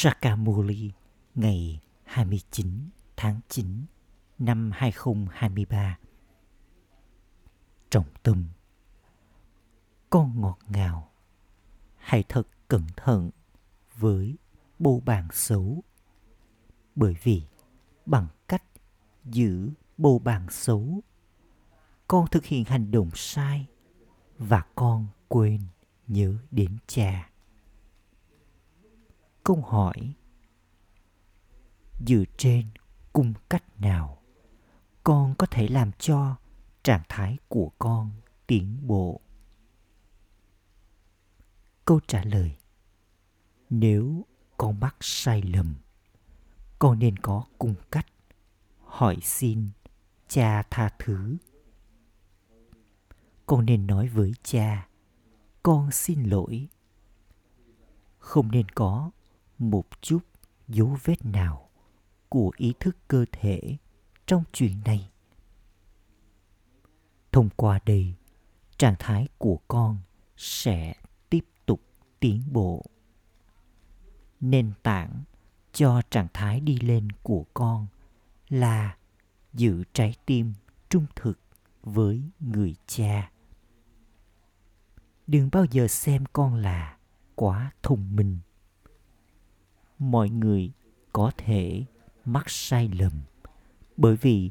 Sakamuli, ngày 29 tháng 9 năm 2023. Trọng tâm Con ngọt ngào Hãy thật cẩn thận với bô bàn xấu bởi vì bằng cách giữ bô bàn xấu, con thực hiện hành động sai và con quên nhớ đến cha câu hỏi, dựa trên cung cách nào con có thể làm cho trạng thái của con tiến bộ? Câu trả lời, nếu con mắc sai lầm, con nên có cung cách hỏi xin cha tha thứ. Con nên nói với cha, con xin lỗi, không nên có một chút dấu vết nào của ý thức cơ thể trong chuyện này. Thông qua đây, trạng thái của con sẽ tiếp tục tiến bộ. Nền tảng cho trạng thái đi lên của con là giữ trái tim trung thực với người cha. Đừng bao giờ xem con là quá thông minh mọi người có thể mắc sai lầm bởi vì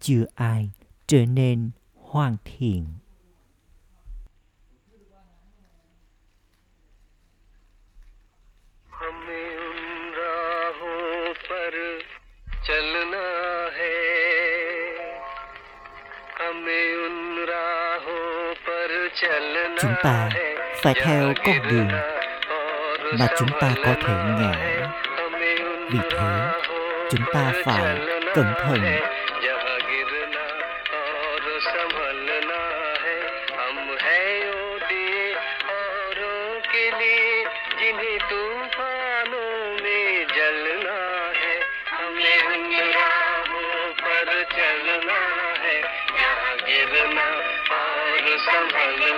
chưa ai trở nên hoàn thiện चलना है हमें उन राहों पर चलना chúng ta phải theo con đường mà chúng ta có thể ngã vì thế chúng ta phải cẩn thận संभलना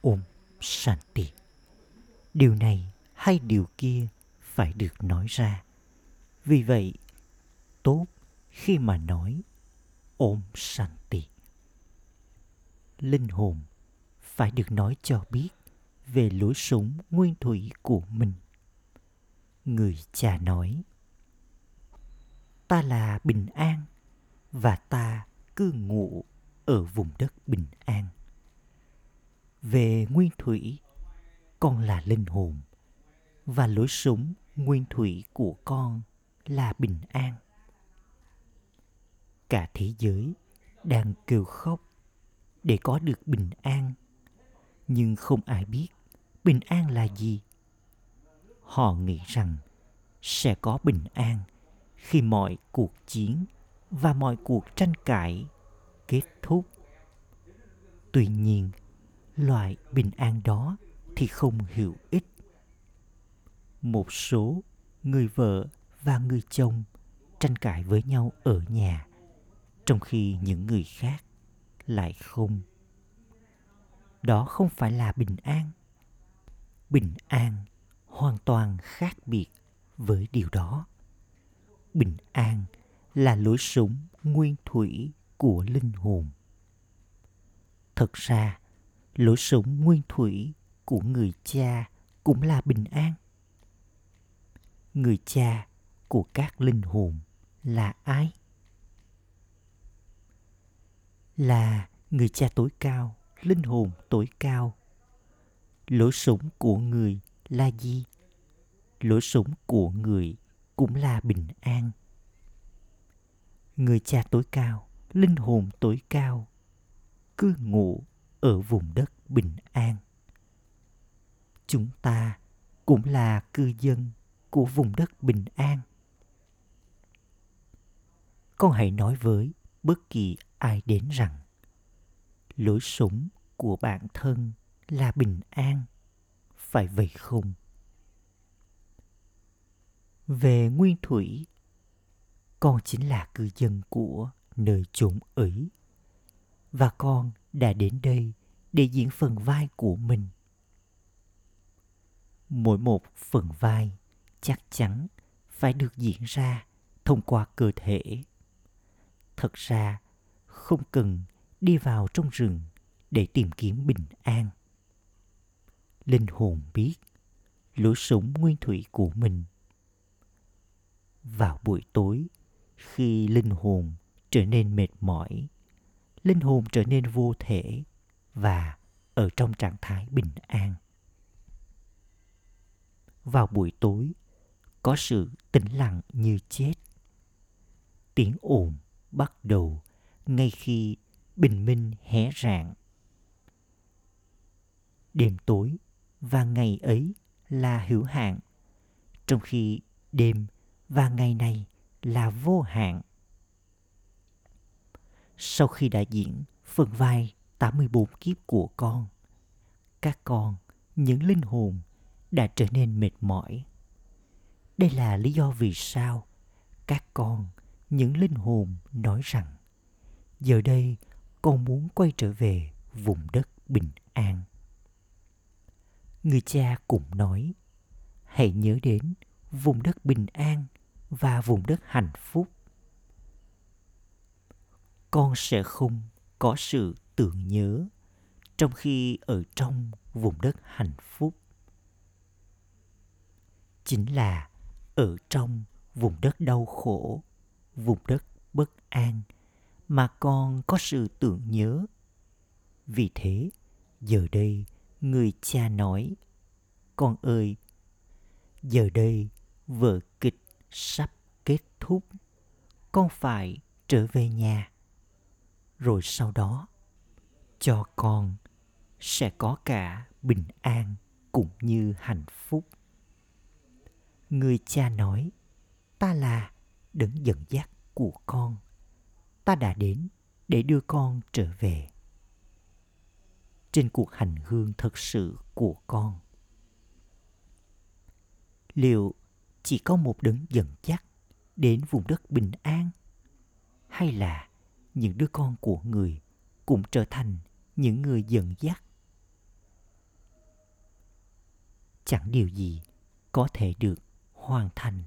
ôm Shanti. Điều này hay điều kia phải được nói ra. Vì vậy, tốt khi mà nói ôm Shanti. Linh hồn phải được nói cho biết về lối sống nguyên thủy của mình. Người cha nói, ta là bình an và ta cư ngụ ở vùng đất bình an. Về nguyên thủy con là linh hồn và lối sống nguyên thủy của con là bình an. Cả thế giới đang kêu khóc để có được bình an nhưng không ai biết bình an là gì họ nghĩ rằng sẽ có bình an khi mọi cuộc chiến và mọi cuộc tranh cãi kết thúc. Tuy nhiên, loại bình an đó thì không hữu ích. Một số người vợ và người chồng tranh cãi với nhau ở nhà, trong khi những người khác lại không. Đó không phải là bình an. Bình an hoàn toàn khác biệt với điều đó. Bình an là lối sống nguyên thủy của linh hồn. Thật ra, lối sống nguyên thủy của người cha cũng là bình an. Người cha của các linh hồn là ai? Là người cha tối cao, linh hồn tối cao. Lối sống của người là gì? Lối sống của người cũng là bình an. Người cha tối cao, linh hồn tối cao cư ngụ ở vùng đất bình an. Chúng ta cũng là cư dân của vùng đất bình an. Con hãy nói với bất kỳ ai đến rằng, lối sống của bản thân là bình an phải vậy không? Về nguyên thủy, con chính là cư dân của nơi chốn ấy. Và con đã đến đây để diễn phần vai của mình. Mỗi một phần vai chắc chắn phải được diễn ra thông qua cơ thể. Thật ra, không cần đi vào trong rừng để tìm kiếm bình an linh hồn biết, lối sống nguyên thủy của mình. Vào buổi tối, khi linh hồn trở nên mệt mỏi, linh hồn trở nên vô thể và ở trong trạng thái bình an. Vào buổi tối, có sự tĩnh lặng như chết. Tiếng ồn bắt đầu ngay khi bình minh hé rạng. Đêm tối và ngày ấy là hữu hạn, trong khi đêm và ngày này là vô hạn. Sau khi đã diễn phần vai 84 kiếp của con, các con, những linh hồn đã trở nên mệt mỏi. Đây là lý do vì sao các con, những linh hồn nói rằng, giờ đây con muốn quay trở về vùng đất bình an người cha cũng nói, hãy nhớ đến vùng đất bình an và vùng đất hạnh phúc. Con sẽ không có sự tưởng nhớ trong khi ở trong vùng đất hạnh phúc. Chính là ở trong vùng đất đau khổ, vùng đất bất an mà con có sự tưởng nhớ. Vì thế, giờ đây người cha nói, con ơi, giờ đây vở kịch sắp kết thúc, con phải trở về nhà. Rồi sau đó, cho con sẽ có cả bình an cũng như hạnh phúc. Người cha nói, ta là đấng dẫn dắt của con. Ta đã đến để đưa con trở về trên cuộc hành hương thật sự của con. Liệu chỉ có một đấng dẫn dắt đến vùng đất bình an, hay là những đứa con của người cũng trở thành những người dẫn dắt? Chẳng điều gì có thể được hoàn thành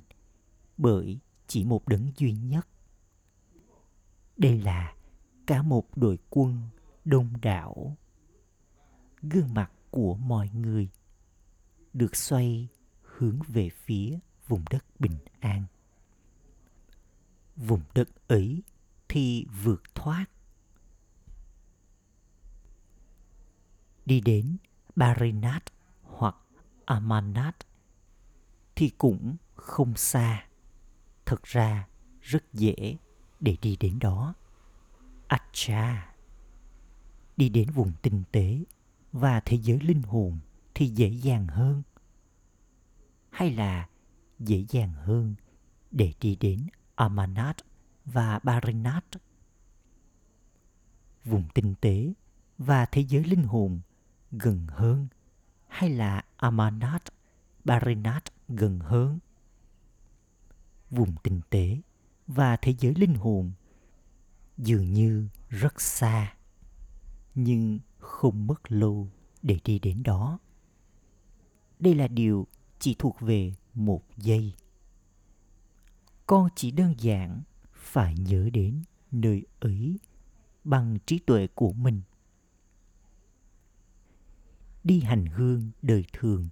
bởi chỉ một đấng duy nhất. Đây là cả một đội quân đông đảo gương mặt của mọi người được xoay hướng về phía vùng đất bình an vùng đất ấy thì vượt thoát đi đến Barinat hoặc Amanat thì cũng không xa. Thật ra rất dễ để đi đến đó. Acha! Đi đến vùng tinh tế và thế giới linh hồn thì dễ dàng hơn. Hay là dễ dàng hơn để đi đến Amanat và Barinat. Vùng tinh tế và thế giới linh hồn gần hơn hay là Amanat, Barinat gần hơn? Vùng tinh tế và thế giới linh hồn dường như rất xa nhưng không mất lâu để đi đến đó. Đây là điều chỉ thuộc về một giây. Con chỉ đơn giản phải nhớ đến nơi ấy bằng trí tuệ của mình. Đi hành hương đời thường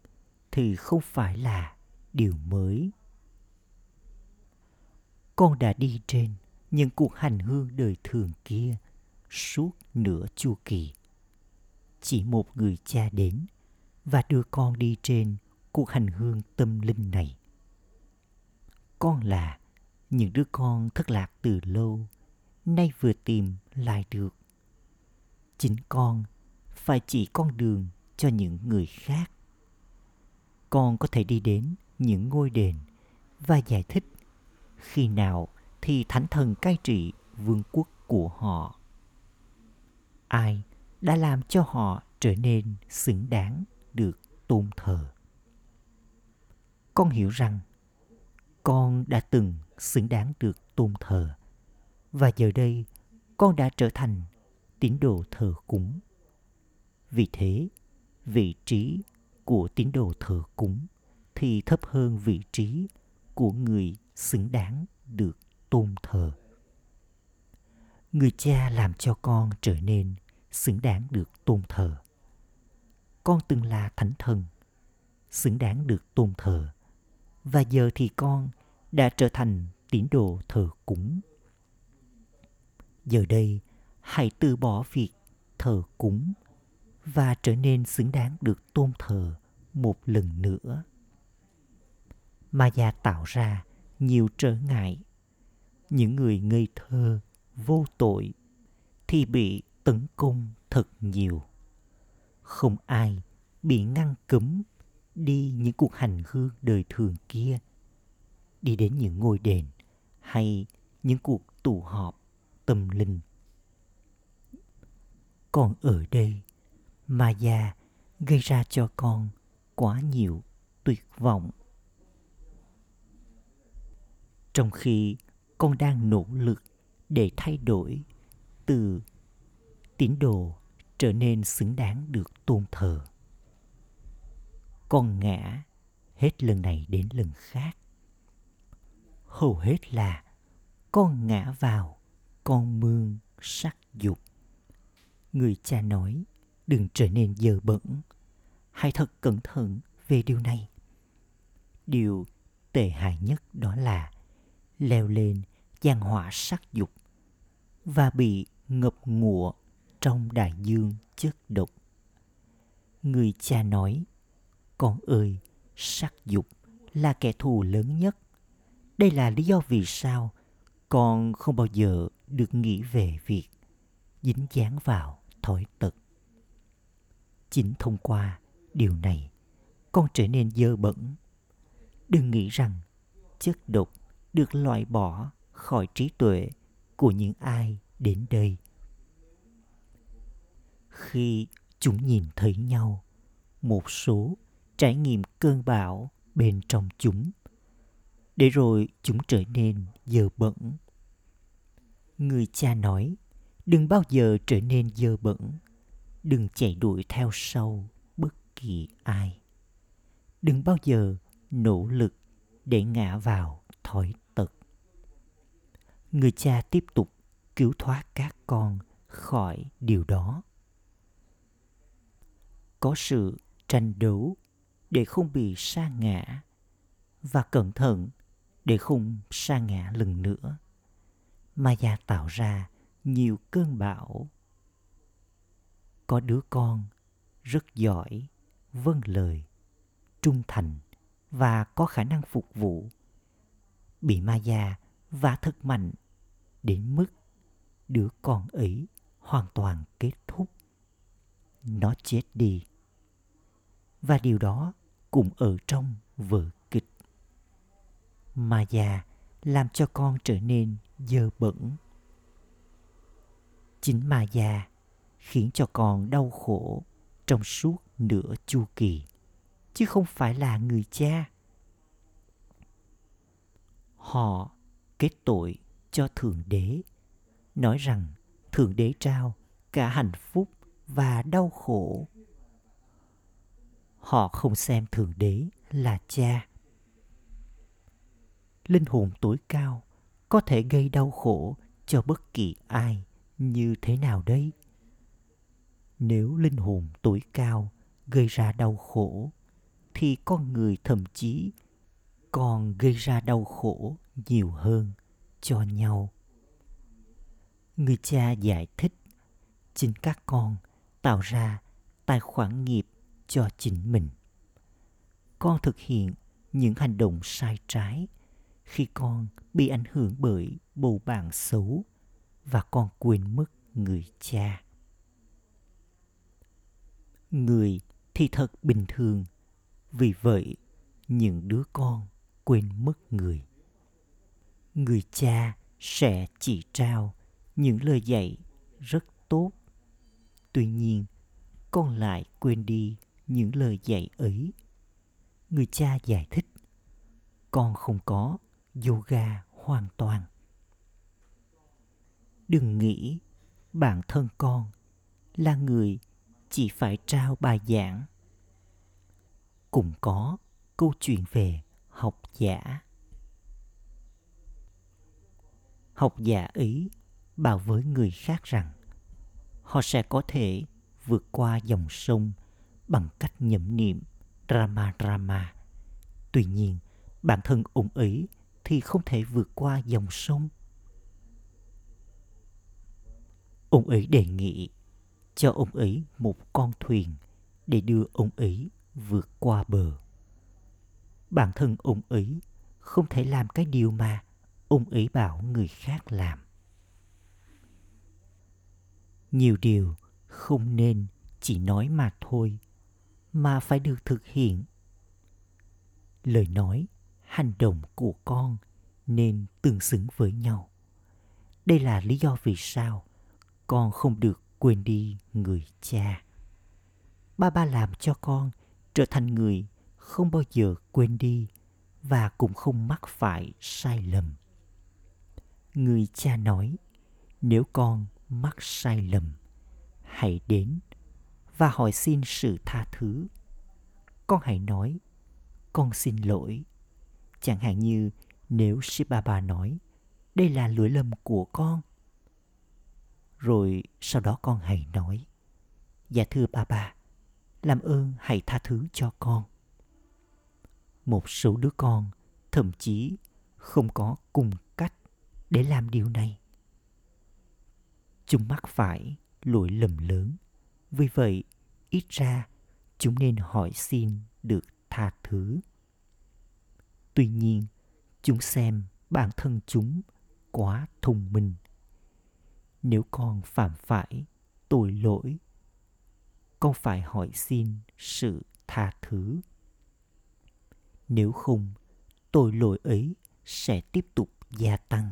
thì không phải là điều mới. Con đã đi trên những cuộc hành hương đời thường kia suốt nửa chu kỳ chỉ một người cha đến và đưa con đi trên cuộc hành hương tâm linh này. Con là những đứa con thất lạc từ lâu, nay vừa tìm lại được. Chính con phải chỉ con đường cho những người khác. Con có thể đi đến những ngôi đền và giải thích khi nào thì thánh thần cai trị vương quốc của họ. Ai đã làm cho họ trở nên xứng đáng được tôn thờ. Con hiểu rằng con đã từng xứng đáng được tôn thờ và giờ đây con đã trở thành tín đồ thờ cúng. Vì thế, vị trí của tín đồ thờ cúng thì thấp hơn vị trí của người xứng đáng được tôn thờ. Người cha làm cho con trở nên xứng đáng được tôn thờ. Con từng là thánh thần, xứng đáng được tôn thờ. Và giờ thì con đã trở thành tín đồ thờ cúng. Giờ đây, hãy từ bỏ việc thờ cúng và trở nên xứng đáng được tôn thờ một lần nữa. Ma già tạo ra nhiều trở ngại. Những người ngây thơ, vô tội thì bị tấn công thật nhiều. Không ai bị ngăn cấm đi những cuộc hành hương đời thường kia, đi đến những ngôi đền hay những cuộc tụ họp tâm linh. Còn ở đây ma già gây ra cho con quá nhiều tuyệt vọng. Trong khi con đang nỗ lực để thay đổi từ tín đồ trở nên xứng đáng được tôn thờ. Con ngã hết lần này đến lần khác. Hầu hết là con ngã vào con mương sắc dục. Người cha nói, đừng trở nên dơ bẩn. Hãy thật cẩn thận về điều này. Điều tệ hại nhất đó là leo lên gian hỏa sắc dục và bị ngập ngụa trong đại dương chất độc. Người cha nói, con ơi, sắc dục là kẻ thù lớn nhất. Đây là lý do vì sao con không bao giờ được nghĩ về việc dính dáng vào thói tật. Chính thông qua điều này, con trở nên dơ bẩn. Đừng nghĩ rằng chất độc được loại bỏ khỏi trí tuệ của những ai đến đây khi chúng nhìn thấy nhau, một số trải nghiệm cơn bão bên trong chúng. Để rồi chúng trở nên dơ bẩn. Người cha nói, đừng bao giờ trở nên dơ bẩn. Đừng chạy đuổi theo sau bất kỳ ai. Đừng bao giờ nỗ lực để ngã vào thói tật. Người cha tiếp tục cứu thoát các con khỏi điều đó có sự tranh đấu để không bị sa ngã và cẩn thận để không sa ngã lần nữa. Maya tạo ra nhiều cơn bão. Có đứa con rất giỏi vâng lời, trung thành và có khả năng phục vụ. Bị maya và thật mạnh đến mức đứa con ấy hoàn toàn kết thúc. Nó chết đi và điều đó cũng ở trong vở kịch. Maya làm cho con trở nên dơ bẩn. Chính maya khiến cho con đau khổ trong suốt nửa chu kỳ, chứ không phải là người cha. Họ kết tội cho thượng đế, nói rằng thượng đế trao cả hạnh phúc và đau khổ họ không xem thượng đế là cha. Linh hồn tối cao có thể gây đau khổ cho bất kỳ ai như thế nào đấy nếu linh hồn tuổi cao gây ra đau khổ, thì con người thậm chí còn gây ra đau khổ nhiều hơn cho nhau. Người cha giải thích, chính các con tạo ra tài khoản nghiệp cho chính mình. Con thực hiện những hành động sai trái khi con bị ảnh hưởng bởi bầu bạn xấu và con quên mất người cha. Người thì thật bình thường, vì vậy những đứa con quên mất người. Người cha sẽ chỉ trao những lời dạy rất tốt, tuy nhiên con lại quên đi những lời dạy ấy. Người cha giải thích, con không có yoga hoàn toàn. Đừng nghĩ bản thân con là người chỉ phải trao bài giảng. Cũng có câu chuyện về học giả. Học giả ấy bảo với người khác rằng, họ sẽ có thể vượt qua dòng sông bằng cách nhẩm niệm Rama Rama. Tuy nhiên, bản thân ông ấy thì không thể vượt qua dòng sông. Ông ấy đề nghị cho ông ấy một con thuyền để đưa ông ấy vượt qua bờ. Bản thân ông ấy không thể làm cái điều mà ông ấy bảo người khác làm. Nhiều điều không nên chỉ nói mà thôi, mà phải được thực hiện. Lời nói, hành động của con nên tương xứng với nhau. Đây là lý do vì sao con không được quên đi người cha. Ba ba làm cho con trở thành người không bao giờ quên đi và cũng không mắc phải sai lầm. Người cha nói, nếu con mắc sai lầm, hãy đến và hỏi xin sự tha thứ. Con hãy nói, con xin lỗi. Chẳng hạn như nếu Shibaba nói, đây là lỗi lầm của con. Rồi sau đó con hãy nói, dạ thưa bà bà, làm ơn hãy tha thứ cho con. Một số đứa con thậm chí không có cùng cách để làm điều này. Chúng mắc phải lỗi lầm lớn. Vì vậy, ít ra chúng nên hỏi xin được tha thứ. Tuy nhiên, chúng xem bản thân chúng quá thông minh. Nếu con phạm phải tội lỗi, con phải hỏi xin sự tha thứ. Nếu không, tội lỗi ấy sẽ tiếp tục gia tăng.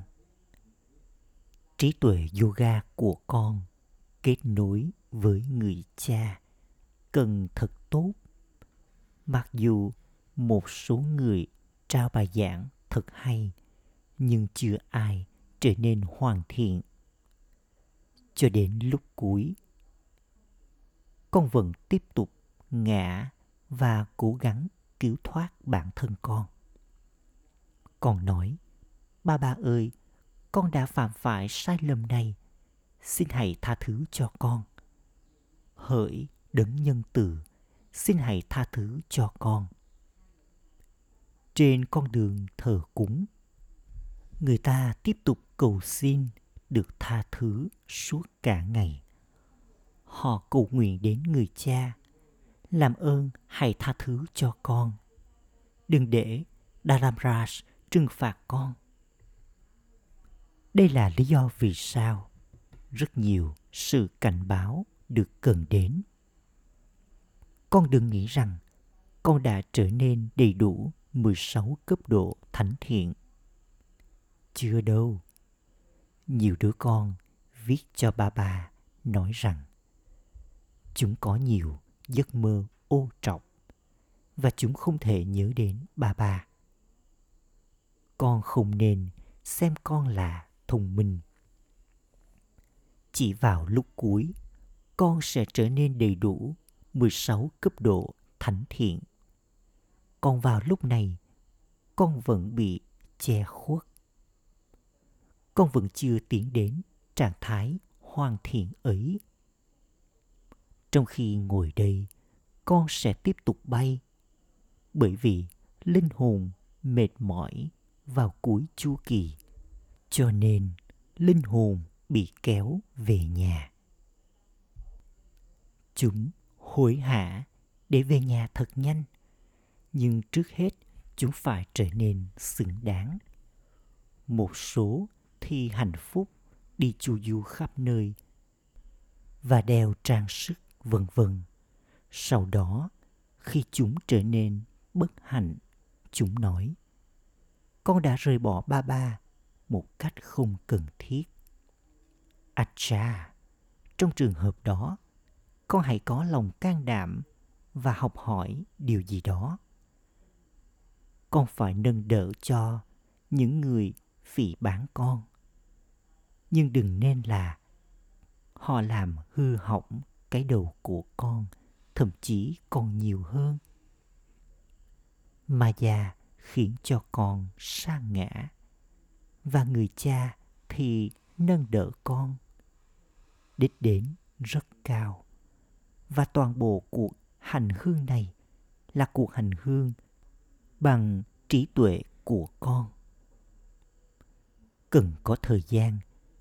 Trí tuệ yoga của con kết nối với người cha. Cần thật tốt. Mặc dù một số người trao bài giảng thật hay, nhưng chưa ai trở nên hoàn thiện. Cho đến lúc cuối, con vẫn tiếp tục ngã và cố gắng cứu thoát bản thân con. Con nói, ba ba ơi, con đã phạm phải sai lầm này. Xin hãy tha thứ cho con. Hỡi đấng nhân từ, xin hãy tha thứ cho con. Trên con đường thờ cúng, người ta tiếp tục cầu xin được tha thứ suốt cả ngày. Họ cầu nguyện đến người cha, làm ơn hãy tha thứ cho con. Đừng để Dharamraj trừng phạt con. Đây là lý do vì sao rất nhiều sự cảnh báo được cần đến. Con đừng nghĩ rằng con đã trở nên đầy đủ 16 cấp độ thánh thiện. Chưa đâu. Nhiều đứa con viết cho ba bà nói rằng chúng có nhiều giấc mơ ô trọc và chúng không thể nhớ đến ba bà. Con không nên xem con là thông minh chỉ vào lúc cuối, con sẽ trở nên đầy đủ 16 cấp độ thánh thiện. Còn vào lúc này, con vẫn bị che khuất. con vẫn chưa tiến đến trạng thái hoàn thiện ấy. Trong khi ngồi đây, con sẽ tiếp tục bay bởi vì linh hồn mệt mỏi vào cuối chu kỳ cho nên linh hồn bị kéo về nhà chúng hối hả để về nhà thật nhanh. Nhưng trước hết, chúng phải trở nên xứng đáng. Một số thì hạnh phúc đi chu du khắp nơi và đeo trang sức vân vân. Sau đó, khi chúng trở nên bất hạnh, chúng nói, con đã rời bỏ ba ba một cách không cần thiết. À cha trong trường hợp đó con hãy có lòng can đảm và học hỏi điều gì đó. Con phải nâng đỡ cho những người phỉ bán con. Nhưng đừng nên là họ làm hư hỏng cái đầu của con, thậm chí còn nhiều hơn. Mà già khiến cho con sa ngã và người cha thì nâng đỡ con. Đích đến rất cao và toàn bộ cuộc hành hương này là cuộc hành hương bằng trí tuệ của con. Cần có thời gian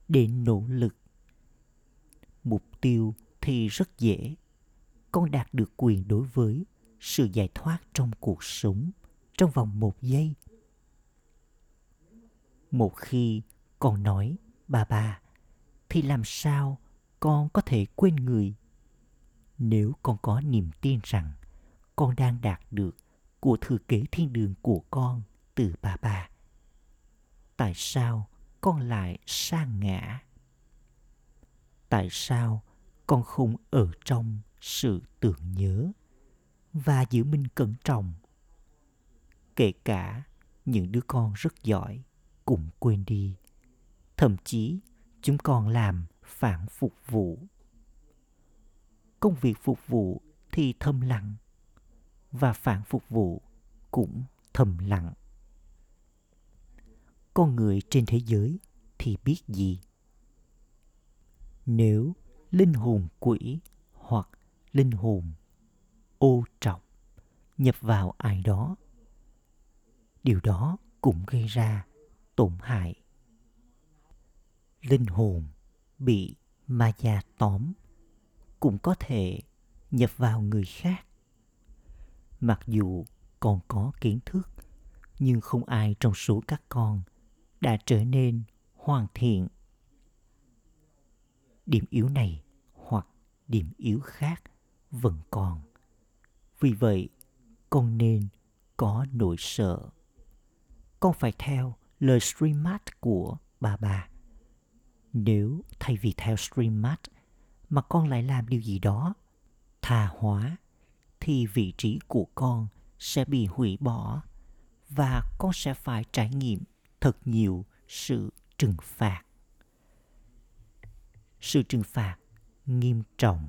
để nỗ lực. Mục tiêu thì rất dễ. Con đạt được quyền đối với sự giải thoát trong cuộc sống trong vòng một giây. Một khi con nói, bà bà, thì làm sao con có thể quên người nếu con có niềm tin rằng con đang đạt được của thừa kế thiên đường của con từ bà bà tại sao con lại sa ngã? Tại sao con không ở trong sự tưởng nhớ và giữ mình cẩn trọng? Kể cả những đứa con rất giỏi cũng quên đi, thậm chí chúng còn làm phản phục vụ công việc phục vụ thì thầm lặng, và phản phục vụ cũng thầm lặng. Con người trên thế giới thì biết gì? Nếu linh hồn quỷ hoặc linh hồn ô trọng nhập vào ai đó, điều đó cũng gây ra tổn hại. Linh hồn bị ma già tóm cũng có thể nhập vào người khác. Mặc dù còn có kiến thức, nhưng không ai trong số các con đã trở nên hoàn thiện. Điểm yếu này hoặc điểm yếu khác vẫn còn. Vì vậy, con nên có nỗi sợ. Con phải theo lời streammart của bà bà. Nếu thay vì theo streammart mà con lại làm điều gì đó. Tha hóa, thì vị trí của con sẽ bị hủy bỏ và con sẽ phải trải nghiệm thật nhiều sự trừng phạt. Sự trừng phạt nghiêm trọng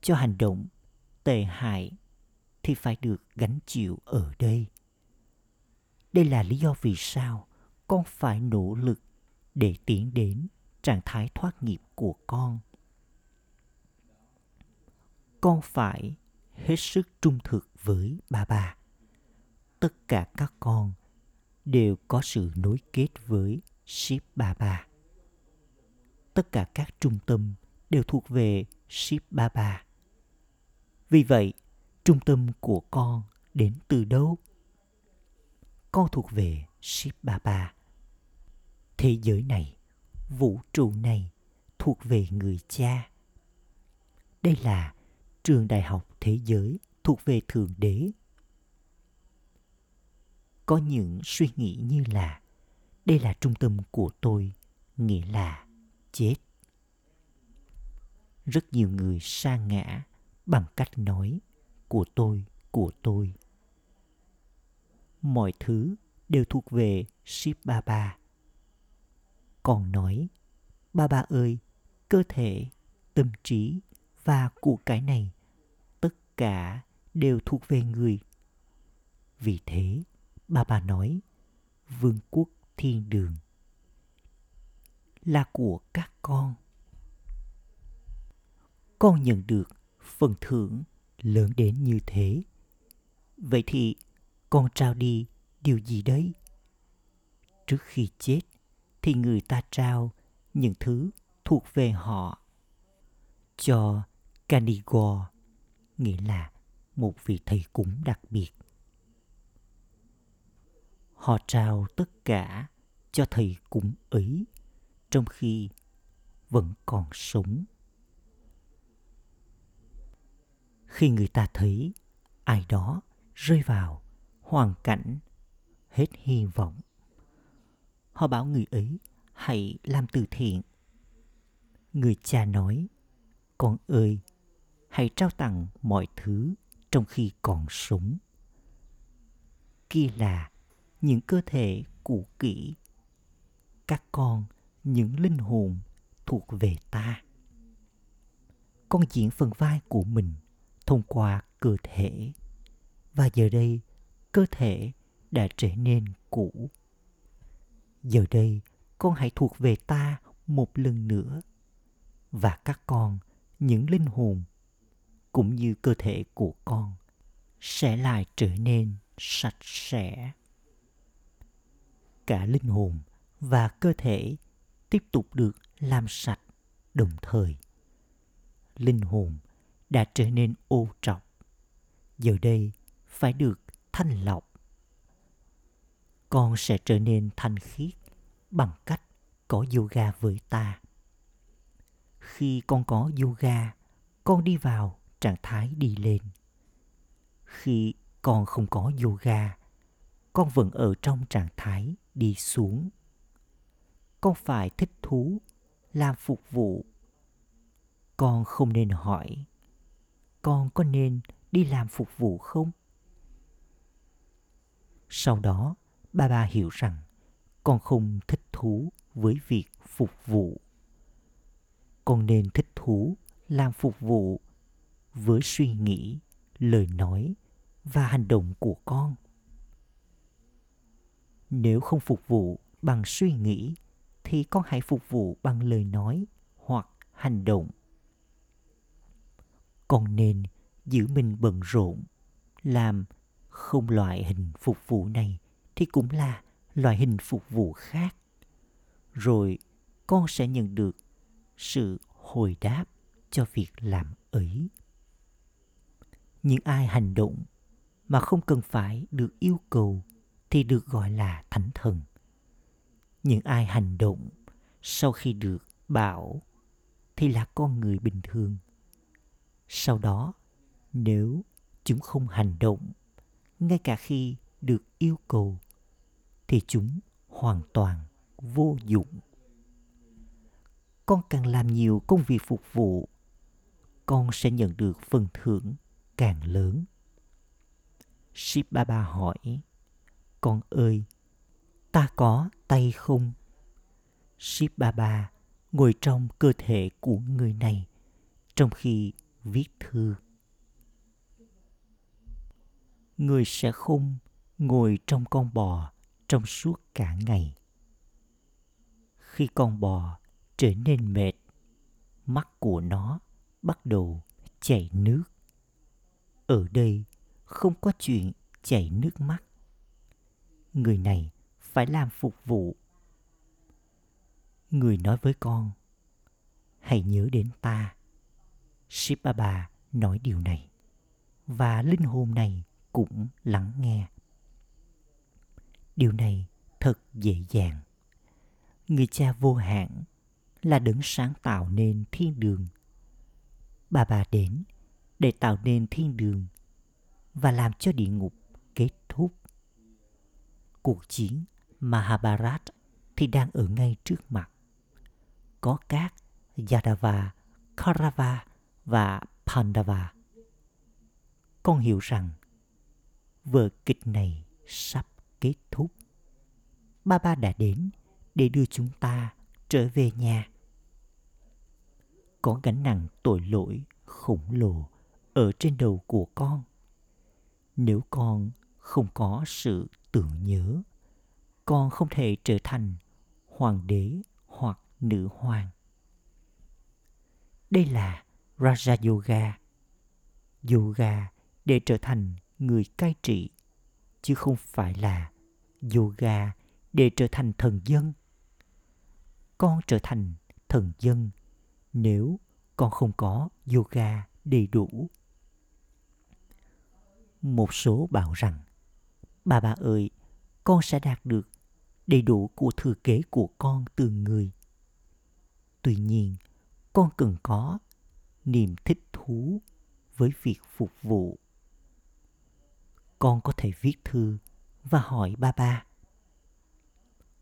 cho hành động tệ hại thì phải được gánh chịu ở đây. Đây là lý do vì sao con phải nỗ lực để tiến đến trạng thái thoát nghiệp của con con phải hết sức trung thực với ba ba. Tất cả các con đều có sự nối kết với ship ba ba. Tất cả các trung tâm đều thuộc về ship ba ba. Vì vậy, trung tâm của con đến từ đâu? Con thuộc về ship ba ba. Thế giới này, vũ trụ này thuộc về người cha. Đây là trường đại học thế giới thuộc về thượng đế. Có những suy nghĩ như là, đây là trung tâm của tôi, nghĩa là chết. Rất nhiều người sa ngã bằng cách nói, của tôi của tôi. Mọi thứ đều thuộc về ship ba ba còn nói ba ba ơi, cơ thể, tâm trí và của cái này cả đều thuộc về người. Vì thế, bà bà nói, vương quốc thiên đường là của các con. Con nhận được phần thưởng lớn đến như thế. Vậy thì con trao đi điều gì đấy trước khi chết thì người ta trao những thứ thuộc về họ cho Canigore nghĩa là một vị thầy cúng đặc biệt. Họ trao tất cả cho thầy cúng ấy trong khi vẫn còn sống. Khi người ta thấy ai đó rơi vào hoàn cảnh hết hy vọng, họ bảo người ấy hãy làm từ thiện. Người cha nói, con ơi, hãy trao tặng mọi thứ trong khi còn sống. Kia là những cơ thể cũ kỹ. Các con, những linh hồn thuộc về ta. Con diễn phần vai của mình thông qua cơ thể. Và giờ đây, cơ thể đã trở nên cũ. Giờ đây, con hãy thuộc về ta một lần nữa. Và các con, những linh hồn cũng như cơ thể của con, sẽ lại trở nên sạch sẽ. Cả linh hồn và cơ thể tiếp tục được làm sạch đồng thời. Linh hồn đã trở nên ô trọc. Giờ đây phải được thanh lọc. Con sẽ trở nên thanh khiết bằng cách có yoga với ta. Khi con có yoga, con đi vào trạng thái đi lên. Khi con không có yoga, con vẫn ở trong trạng thái đi xuống. Con phải thích thú, làm phục vụ. Con không nên hỏi, con có nên đi làm phục vụ không? Sau đó, ba ba hiểu rằng con không thích thú với việc phục vụ. Con nên thích thú, làm phục vụ với suy nghĩ, lời nói và hành động của con. Nếu không phục vụ bằng suy nghĩ, thì con hãy phục vụ bằng lời nói hoặc hành động. Con nên giữ mình bận rộn, làm không loại hình phục vụ này thì cũng là loại hình phục vụ khác. Rồi con sẽ nhận được sự hồi đáp cho việc làm ấy những ai hành động mà không cần phải được yêu cầu thì được gọi là thánh thần. Những ai hành động sau khi được bảo thì là con người bình thường. Sau đó, nếu chúng không hành động, ngay cả khi được yêu cầu, thì chúng hoàn toàn vô dụng. Con càng làm nhiều công việc phục vụ, con sẽ nhận được phần thưởng càng lớn. Ship Baba hỏi, con ơi, ta có tay không? Ship Baba ngồi trong cơ thể của người này trong khi viết thư. Người sẽ không ngồi trong con bò trong suốt cả ngày. Khi con bò trở nên mệt, mắt của nó bắt đầu chảy nước ở đây không có chuyện chảy nước mắt. Người này phải làm phục vụ. Người nói với con, hãy nhớ đến ta. Shipaba nói điều này, và linh hồn này cũng lắng nghe. Điều này thật dễ dàng. Người cha vô hạn là đấng sáng tạo nên thiên đường. Bà bà đến để tạo nên thiên đường và làm cho địa ngục kết thúc. Cuộc chiến Mahabharat thì đang ở ngay trước mặt. Có các Yadava, Kaurava và Pandava. Con hiểu rằng vở kịch này sắp kết thúc. Ba ba đã đến để đưa chúng ta trở về nhà. Có gánh nặng tội lỗi khổng lồ ở trên đầu của con nếu con không có sự tưởng nhớ con không thể trở thành hoàng đế hoặc nữ hoàng. Đây là Raja Yoga. Yoga để trở thành người cai trị, chứ không phải là yoga để trở thành thần dân. Con trở thành thần dân nếu con không có yoga đầy đủ. Một số bảo rằng, bà bà ơi, con sẽ đạt được đầy đủ của thừa kế của con từ người. Tuy nhiên, con cần có niềm thích thú với việc phục vụ. Con có thể viết thư và hỏi ba ba.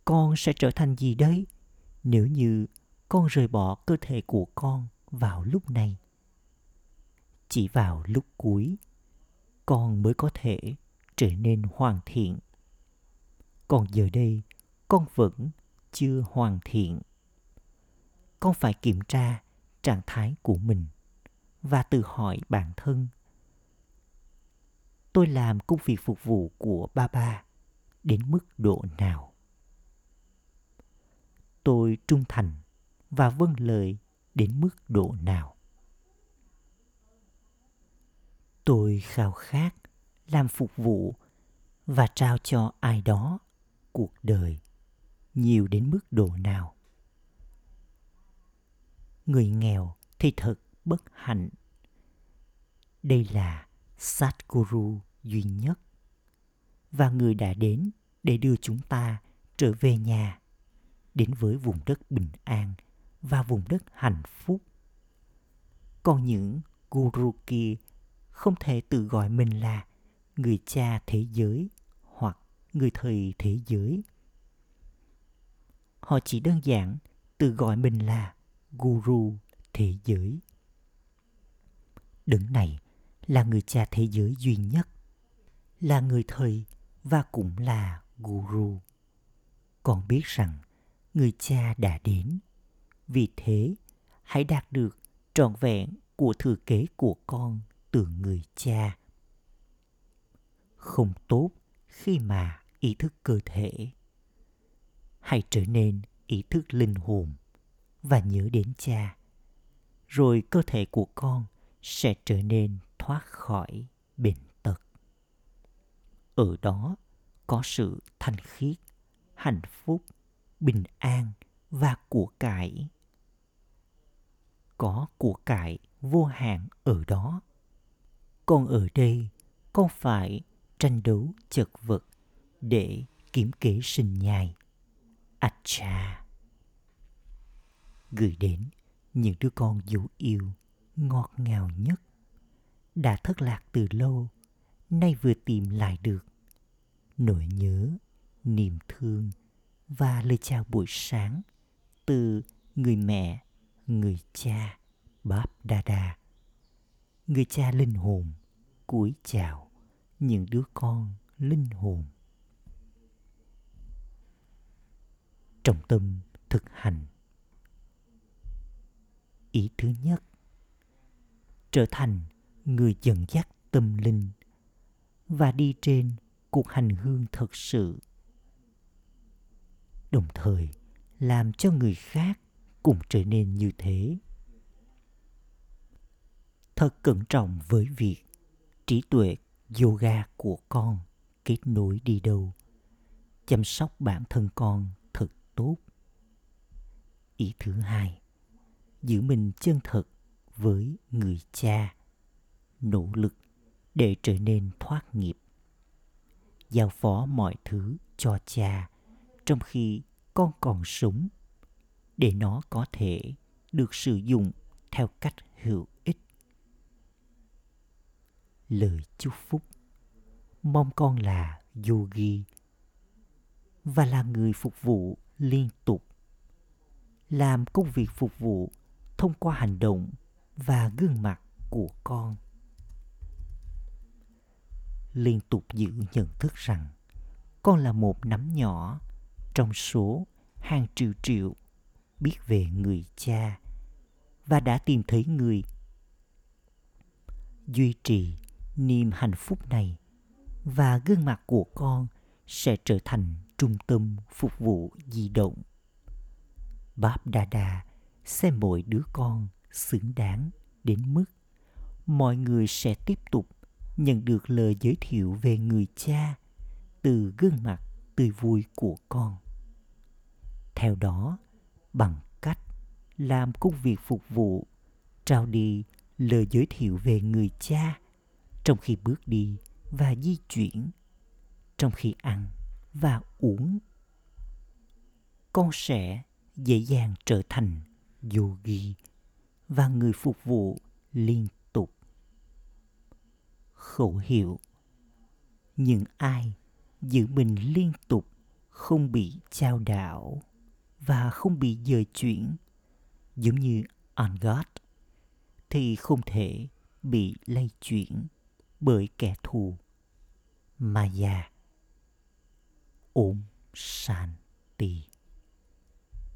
Con sẽ trở thành gì đấy nếu như con rời bỏ cơ thể của con vào lúc này? Chỉ vào lúc cuối, con mới có thể trở nên hoàn thiện. Còn giờ đây, con vẫn chưa hoàn thiện. Con phải kiểm tra trạng thái của mình và tự hỏi bản thân tôi làm công việc phục vụ của ba ba đến mức độ nào tôi trung thành và vâng lời đến mức độ nào tôi khao khát làm phục vụ và trao cho ai đó cuộc đời nhiều đến mức độ nào. Người nghèo thì thật bất hạnh. Đây là Satguru duy nhất. Và người đã đến để đưa chúng ta trở về nhà, đến với vùng đất bình an và vùng đất hạnh phúc. Còn những guru kia không thể tự gọi mình là người cha thế giới hoặc người thầy thế giới. Họ chỉ đơn giản tự gọi mình là guru thế giới. Đấng này là người cha thế giới duy nhất, là người thầy và cũng là guru. Con biết rằng người cha đã đến, vì thế hãy đạt được trọn vẹn của thừa kế của con từ người cha. Không tốt khi mà ý thức cơ thể. Hãy trở nên ý thức linh hồn và nhớ đến cha, rồi cơ thể của con sẽ trở nên thoát khỏi bệnh tật. Ở đó có sự thanh khiết, hạnh phúc, bình an và của cải. Có của cải vô hạn ở đó còn ở đây con phải tranh đấu chật vật để kiếm kế sinh nhai? Acha. Gửi đến những đứa con dấu yêu ngọt ngào nhất. Đã thất lạc từ lâu, nay vừa tìm lại được. Nỗi nhớ, niềm thương và lời chào buổi sáng từ người mẹ, người cha, báp đa đa người cha linh hồn, cúi chào những đứa con linh hồn. Trọng tâm thực hành. Ý thứ nhất, trở thành người dẫn dắt tâm linh và đi trên cuộc hành hương thật sự. Đồng thời, làm cho người khác cũng trở nên như thế thật cẩn trọng với việc trí tuệ yoga của con kết nối đi đâu. Chăm sóc bản thân con thật tốt. Ý thứ hai, giữ mình chân thật với người cha. Nỗ lực để trở nên thoát nghiệp. Giao phó mọi thứ cho cha trong khi con còn sống để nó có thể được sử dụng theo cách hữu lời chúc phúc. Mong con là yogi và là người phục vụ liên tục, làm công việc phục vụ thông qua hành động và gương mặt của con. Liên tục giữ nhận thức rằng con là một nắm nhỏ trong số hàng triệu triệu biết về người cha và đã tìm thấy người duy trì niềm hạnh phúc này và gương mặt của con sẽ trở thành trung tâm phục vụ di động Báp Đa Đa xem mỗi đứa con xứng đáng đến mức mọi người sẽ tiếp tục nhận được lời giới thiệu về người cha từ gương mặt tươi vui của con. Theo đó, bằng cách làm công việc phục vụ, trao đi lời giới thiệu về người cha trong khi bước đi và di chuyển, trong khi ăn và uống. Con sẽ dễ dàng trở thành yogi và người phục vụ liên tục. Khẩu hiệu Những ai giữ mình liên tục không bị trao đảo và không bị dời chuyển giống như on God thì không thể bị lay chuyển bởi kẻ thù Maya. Om Shanti.